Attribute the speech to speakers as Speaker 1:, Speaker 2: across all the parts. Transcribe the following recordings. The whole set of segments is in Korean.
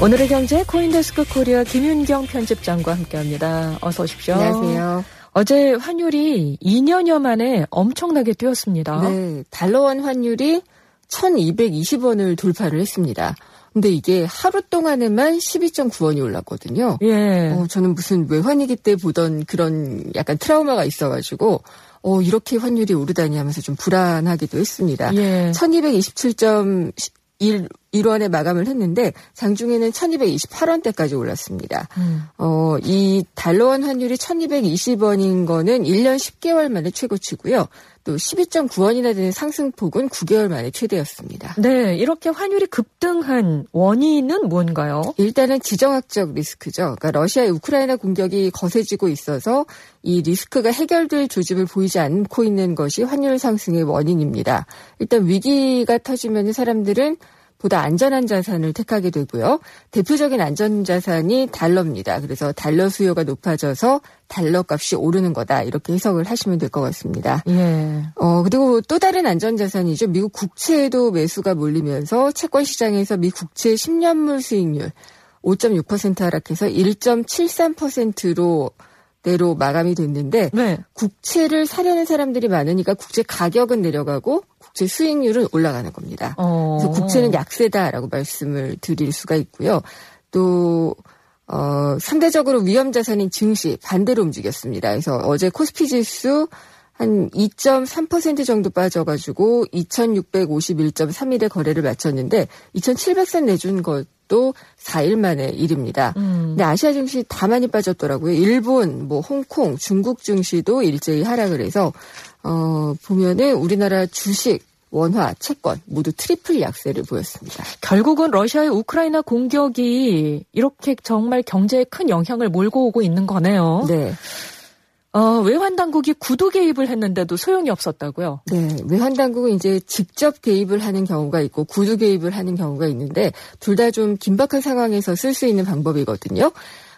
Speaker 1: 오늘의 경제 코인데스크 코리아 김윤경 편집장과 함께합니다. 어서 오십시오.
Speaker 2: 안녕하세요.
Speaker 1: 어제 환율이 2년여 만에 엄청나게 뛰었습니다.
Speaker 2: 네, 달러원 환율이 1,220원을 돌파를 했습니다. 근데 이게 하루 동안에만 12.9원이 올랐거든요.
Speaker 1: 예.
Speaker 2: 어, 저는 무슨 외환위기 때 보던 그런 약간 트라우마가 있어가지고 어, 이렇게 환율이 오르다니 하면서 좀 불안하기도 했습니다.
Speaker 1: 예.
Speaker 2: 1227.1 1원에 마감을 했는데 장중에는 1228원대까지 올랐습니다.
Speaker 1: 음.
Speaker 2: 어, 이 달러원 환율이 1220원인 거는 1년 10개월 만에 최고치고요. 또 12.9원이나 되는 상승폭은 9개월 만에 최대였습니다.
Speaker 1: 네, 이렇게 환율이 급등한 원인은 뭔가요?
Speaker 2: 일단은 지정학적 리스크죠. 그러니까 러시아의 우크라이나 공격이 거세지고 있어서 이 리스크가 해결될 조짐을 보이지 않고 있는 것이 환율 상승의 원인입니다. 일단 위기가 터지면 사람들은 보다 안전한 자산을 택하게 되고요. 대표적인 안전 자산이 달러입니다. 그래서 달러 수요가 높아져서 달러 값이 오르는 거다. 이렇게 해석을 하시면 될 것 같습니다.
Speaker 1: 예.
Speaker 2: 어, 그리고 또 다른 안전 자산이죠. 미국 국채에도 매수가 몰리면서 채권 시장에서 미 국채 10년물 수익률 5.6% 하락해서 1.73%로 대로 마감이 됐는데
Speaker 1: 네.
Speaker 2: 국채를 사려는 사람들이 많으니까 국채 가격은 내려가고 국채 수익률은 올라가는 겁니다.
Speaker 1: 어.
Speaker 2: 그래서 국채는 약세다라고 말씀을 드릴 수가 있고요. 또 어, 상대적으로 위험 자산인 증시 반대로 움직였습니다. 그래서 어제 코스피 지수 한 2.3% 정도 빠져가지고 2,651.31의 거래를 마쳤는데 2,700선 내준 것 도 4일 만에 일입니다.
Speaker 1: 음.
Speaker 2: 근데 아시아 증시 다 많이 빠졌더라고요. 일본, 뭐 홍콩, 중국 증시도 일제히 하락을 해서 어 보면은 우리나라 주식, 원화, 채권 모두 트리플 약세를 보였습니다.
Speaker 1: 결국은 러시아의 우크라이나 공격이 이렇게 정말 경제에 큰 영향을 몰고 오고 있는 거네요.
Speaker 2: 네.
Speaker 1: 어, 외환 당국이 구두 개입을 했는데도 소용이 없었다고요.
Speaker 2: 네, 외환 당국은 이제 직접 개입을 하는 경우가 있고 구두 개입을 하는 경우가 있는데 둘 다 좀 긴박한 상황에서 쓸 수 있는 방법이거든요.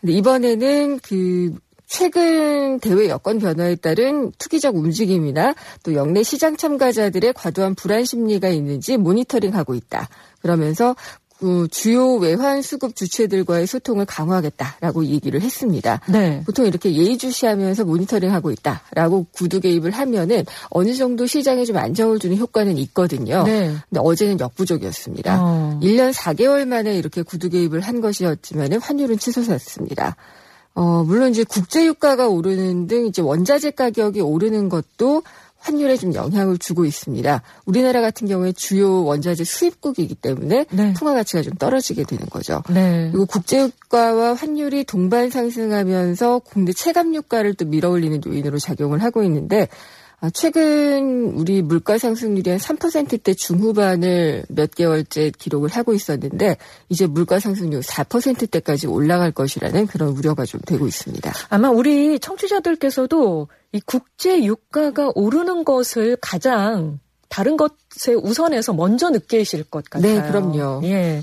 Speaker 2: 근데 이번에는 그 최근 대외 여건 변화에 따른 투기적 움직임이나 또 영내 시장 참가자들의 과도한 불안 심리가 있는지 모니터링하고 있다. 그러면서 그 주요 외환 수급 주체들과의 소통을 강화하겠다라고 얘기를 했습니다.
Speaker 1: 네.
Speaker 2: 보통 이렇게 예의주시하면서 모니터링하고 있다라고 구두 개입을 하면은 어느 정도 시장에 좀 안정을 주는 효과는 있거든요.
Speaker 1: 네.
Speaker 2: 근데 어제는 역부족이었습니다.
Speaker 1: 어.
Speaker 2: 1년 4개월 만에 이렇게 구두 개입을 한 것이었지만은 환율은 치솟았습니다. 어, 물론 이제 국제유가가 오르는 등 이제 원자재 가격이 오르는 것도 환율에 좀 영향을 주고 있습니다. 우리나라 같은 경우에 주요 원자재 수입국이기 때문에
Speaker 1: 네.
Speaker 2: 통화 가치가 좀 떨어지게 되는 거죠.
Speaker 1: 네.
Speaker 2: 그리고 국제유가와 환율이 동반 상승하면서 국내 체감 유가를 또 밀어올리는 요인으로 작용을 하고 있는데 아, 최근 우리 물가 상승률이 한 3%대 중후반을 몇 개월째 기록을 하고 있었는데 이제 물가 상승률 4%대까지 올라갈 것이라는 그런 우려가 좀 되고 있습니다.
Speaker 1: 아마 우리 청취자들께서도 이 국제 유가가 오르는 것을 가장 다른 것에 우선해서 먼저 느끼실 것 같아요.
Speaker 2: 네, 그럼요.
Speaker 1: 예.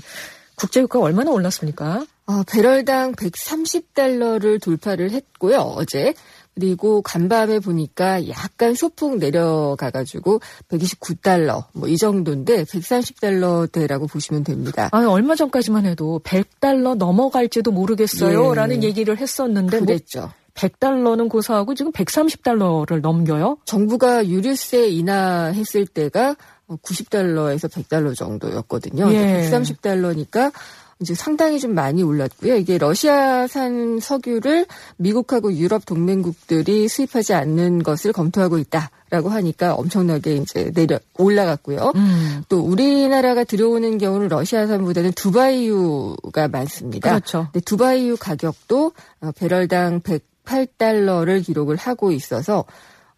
Speaker 1: 국제 유가 얼마나 올랐습니까?
Speaker 2: 아, 배럴당 130달러를 돌파를 했고요, 어제. 그리고 간밤에 보니까 약간 소폭 내려가가지고 129달러, 뭐 이 정도인데 130달러대라고 보시면 됩니다.
Speaker 1: 아, 얼마 전까지만 해도 100달러 넘어갈지도 모르겠어요.
Speaker 2: 예.
Speaker 1: 라는 얘기를 했었는데, 뭐
Speaker 2: 그랬죠.
Speaker 1: 100달러는 고사하고 지금 130달러를 넘겨요?
Speaker 2: 정부가 유류세 인하했을 때가 90달러에서 100달러 정도였거든요.
Speaker 1: 예.
Speaker 2: 130달러니까 이제 상당히 좀 많이 올랐고요. 이게 러시아산 석유를 미국하고 유럽 동맹국들이 수입하지 않는 것을 검토하고 있다 라고 하니까 엄청나게 이제 내려 올라갔고요.
Speaker 1: 음.
Speaker 2: 또 우리나라가 들여오는 경우는 러시아산보다는 두바이유가 많습니다.
Speaker 1: 그렇죠.
Speaker 2: 근데 두바이유 가격도 어, 배럴당 108달러를 기록을 하고 있어서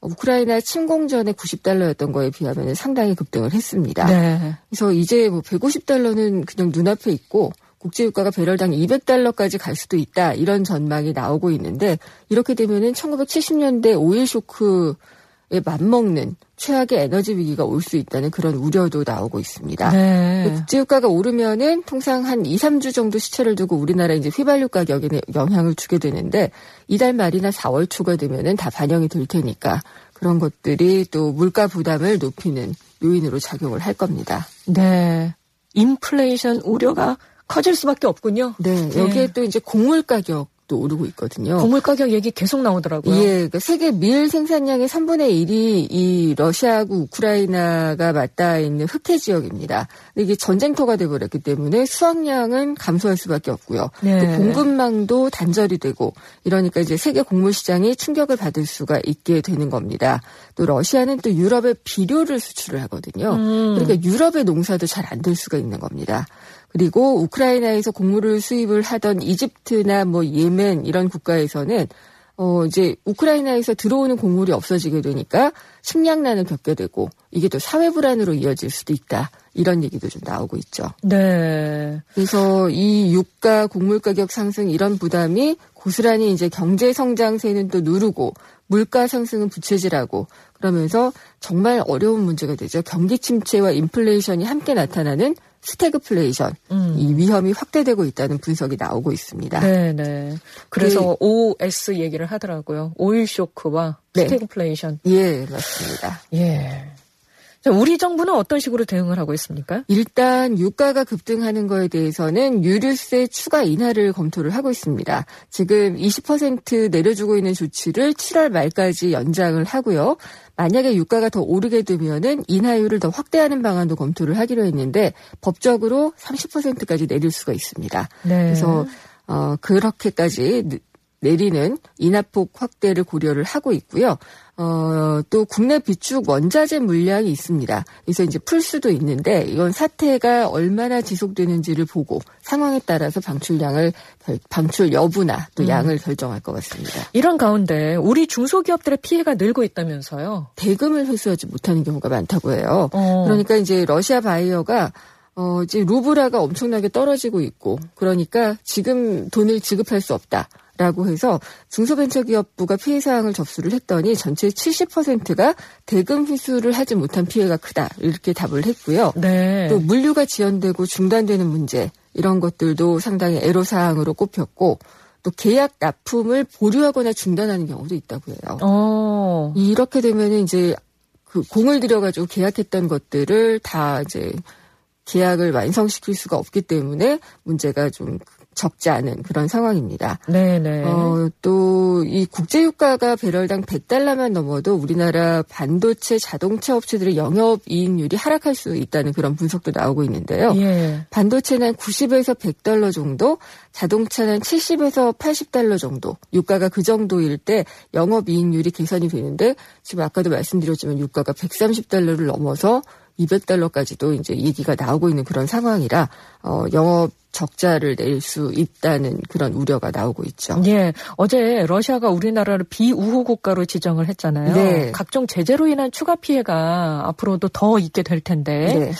Speaker 2: 우크라이나 침공 전에 90달러였던 거에 비하면 상당히 급등을 했습니다.
Speaker 1: 네.
Speaker 2: 그래서 이제 뭐 150달러는 그냥 눈앞에 있고 국제유가가 배럴당 200달러까지 갈 수도 있다 이런 전망이 나오고 있는데 이렇게 되면은 1970년대 오일 쇼크에 맞먹는 최악의 에너지 위기가 올 수 있다는 그런 우려도 나오고 있습니다.
Speaker 1: 네.
Speaker 2: 국제유가가 오르면은 통상 한 2, 3주 정도 시차를 두고 우리나라 이제 휘발유 가격에 영향을 주게 되는데 이달 말이나 4월 초가 되면은 다 반영이 될 테니까 그런 것들이 또 물가 부담을 높이는 요인으로 작용을 할 겁니다.
Speaker 1: 네. 인플레이션 우려가 커질 수밖에 없군요.
Speaker 2: 네, 여기에 네. 또 이제 곡물 가격 또 오르고 있거든요.
Speaker 1: 곡물 가격 얘기 계속 나오더라고요.
Speaker 2: 예, 그러니까 세계 밀 생산량의 3분의 1이 이 러시아하고 우크라이나가 맞닿아 있는 흑해 지역입니다. 이게 전쟁터가 돼버렸기 때문에 수확량은 감소할 수밖에 없고요. 네. 또 공급망도 단절이 되고 이러니까 이제 세계 곡물 시장이 충격을 받을 수가 있게 되는 겁니다. 또 러시아는 또 유럽에 비료를 수출을 하거든요. 음. 그러니까 유럽의 농사도 잘 안 될 수가 있는 겁니다. 그리고 우크라이나에서 곡물을 수입을 하던 이집트나 뭐 예멘 이런 국가에서는 어 이제 우크라이나에서 들어오는 곡물이 없어지게 되니까 식량난을 겪게 되고 이게 또 사회 불안으로 이어질 수도 있다. 이런 얘기도 좀 나오고 있죠.
Speaker 1: 네.
Speaker 2: 그래서 이 유가 곡물 가격 상승 이런 부담이 고스란히 이제 경제 성장세는 또 누르고 물가 상승은 부채질하고 그러면서 정말 어려운 문제가 되죠. 경기 침체와 인플레이션이 함께 나타나는 스태그플레이션 음. 이 위험이 확대되고 있다는 분석이 나오고 있습니다.
Speaker 1: 네, 네. 그래서 그, OS 얘기를 하더라고요. 오일 쇼크와 네. 스태그플레이션.
Speaker 2: 예, 맞습니다.
Speaker 1: 예. 우리 정부는 어떤 식으로 대응을 하고 있습니까?
Speaker 2: 일단 유가가 급등하는 거에 대해서는 유류세 추가 인하를 검토를 하고 있습니다. 지금 20% 내려주고 있는 조치를 7월 말까지 연장을 하고요. 만약에 유가가 더 오르게 되면은 인하율을 더 확대하는 방안도 검토를 하기로 했는데 법적으로 30%까지 내릴 수가 있습니다. 네. 그래서 어 그렇게까지 내리는 인하폭 확대를 고려를 하고 있고요. 어, 또 국내 비축 원자재 물량이 있습니다. 그래서 이제 풀 수도 있는데 이건 사태가 얼마나 지속되는지를 보고 상황에 따라서 방출량을 방출 여부나 또 음. 양을 결정할 것 같습니다.
Speaker 1: 이런 가운데 우리 중소기업들의 피해가 늘고 있다면서요?
Speaker 2: 대금을 회수하지 못하는 경우가 많다고 해요. 어. 그러니까 이제 러시아 바이어가 어, 이제 루브라가 엄청나게 떨어지고 있고, 그러니까 지금 돈을 지급할 수 없다. 라고 해서 중소벤처기업부가 피해 사항을 접수를 했더니 전체 70%가 대금 회수를 하지 못한 피해가 크다 이렇게 답을 했고요. 네. 또 물류가 지연되고 중단되는 문제 이런 것들도 상당히 애로 사항으로 꼽혔고 또 계약 납품을 보류하거나 중단하는 경우도 있다고 해요. 어. 이렇게 되면 이제 그 공을 들여가지고 계약했던 것들을 다 이제 계약을 완성시킬 수가 없기 때문에 문제가 좀 적지 않은 그런 상황입니다. 네네. 어, 또 이 국제유가가 배럴당 100달러만 넘어도 우리나라 반도체 자동차 업체들의 영업 이익률이 하락할 수 있다는 그런 분석도 나오고 있는데요. 예. 반도체는 90에서 100달러 정도, 자동차는 70에서 80달러 정도, 유가가 그 정도일 때 영업 이익률이 개선이 되는데 지금 아까도 말씀드렸지만 유가가 130달러를 넘어서 200달러까지도 이제 얘기가 나오고 있는 그런 상황이라 어 영업 적자를 낼 수 있다는 그런 우려가 나오고 있죠.
Speaker 1: 예. 어제 러시아가 우리나라를 비우호 국가로 지정을 했잖아요. 네. 각종 제재로 인한 추가 피해가 앞으로도 더 있게 될 텐데. 네.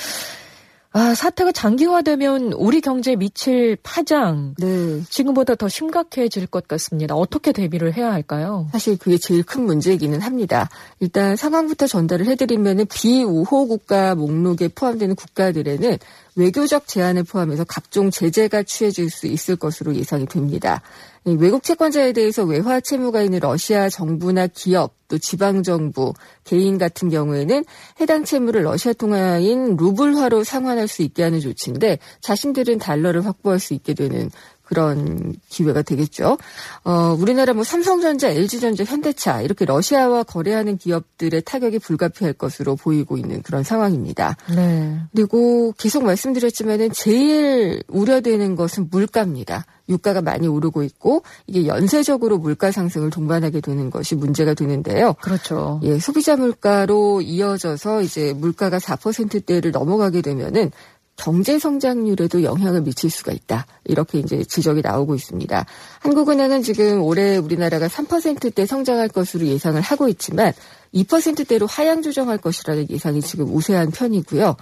Speaker 1: 아, 사태가 장기화되면 우리 경제에 미칠 파장 네. 지금보다 더 심각해질 것 같습니다. 어떻게 대비를 해야 할까요?
Speaker 2: 사실 그게 제일 큰 문제이기는 합니다. 일단 상황부터 전달을 해드리면 비우호 국가 목록에 포함되는 국가들에는 외교적 제한을 포함해서 각종 제재가 취해질 수 있을 것으로 예상이 됩니다. 외국 채권자에 대해서 외화 채무가 있는 러시아 정부나 기업 또 지방 정부 개인 같은 경우에는 해당 채무를 러시아 통화인 루블화로 상환할 수 있게 하는 조치인데 자신들은 달러를 확보할 수 있게 되는 그런 기회가 되겠죠. 어, 우리나라 뭐 삼성전자, LG전자, 현대차 이렇게 러시아와 거래하는 기업들의 타격이 불가피할 것으로 보이고 있는 그런 상황입니다. 네. 그리고 계속 말씀드렸지만은 제일 우려되는 것은 물가입니다. 유가가 많이 오르고 있고 이게 연쇄적으로 물가 상승을 동반하게 되는 것이 문제가 되는데요.
Speaker 1: 그렇죠.
Speaker 2: 예, 소비자 물가로 이어져서 이제 물가가 4%대를 넘어가게 되면은 경제 성장률에도 영향을 미칠 수가 있다. 이렇게 이제 지적이 나오고 있습니다. 한국은행은 지금 올해 우리나라가 3%대 성장할 것으로 예상을 하고 있지만 2%대로 하향 조정할 것이라는 예상이 지금 우세한 편이고요.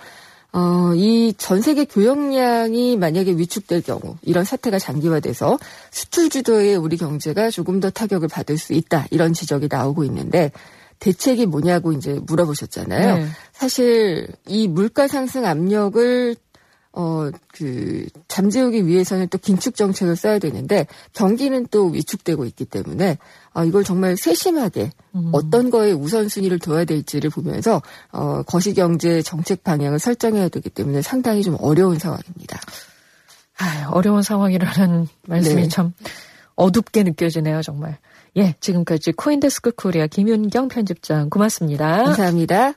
Speaker 2: 어, 이 전 세계 교역량이 만약에 위축될 경우 이런 사태가 장기화돼서 수출 주도의 우리 경제가 조금 더 타격을 받을 수 있다. 이런 지적이 나오고 있는데 대책이 뭐냐고 이제 물어보셨잖아요. 네. 사실 이 물가 상승 압력을 어, 그, 잠재우기 위해서는 또 긴축 정책을 써야 되는데, 경기는 또 위축되고 있기 때문에, 아, 이걸 정말 세심하게 음. 어떤 거에 우선순위를 둬야 될지를 보면서, 어, 거시경제 정책 방향을 설정해야 되기 때문에 상당히 좀 어려운 상황입니다.
Speaker 1: 아유, 어려운 상황이라는 말씀이 네. 참 어둡게 느껴지네요, 정말. 예, 지금까지 코인데스크 코리아 김윤경 편집장 고맙습니다.
Speaker 2: 감사합니다.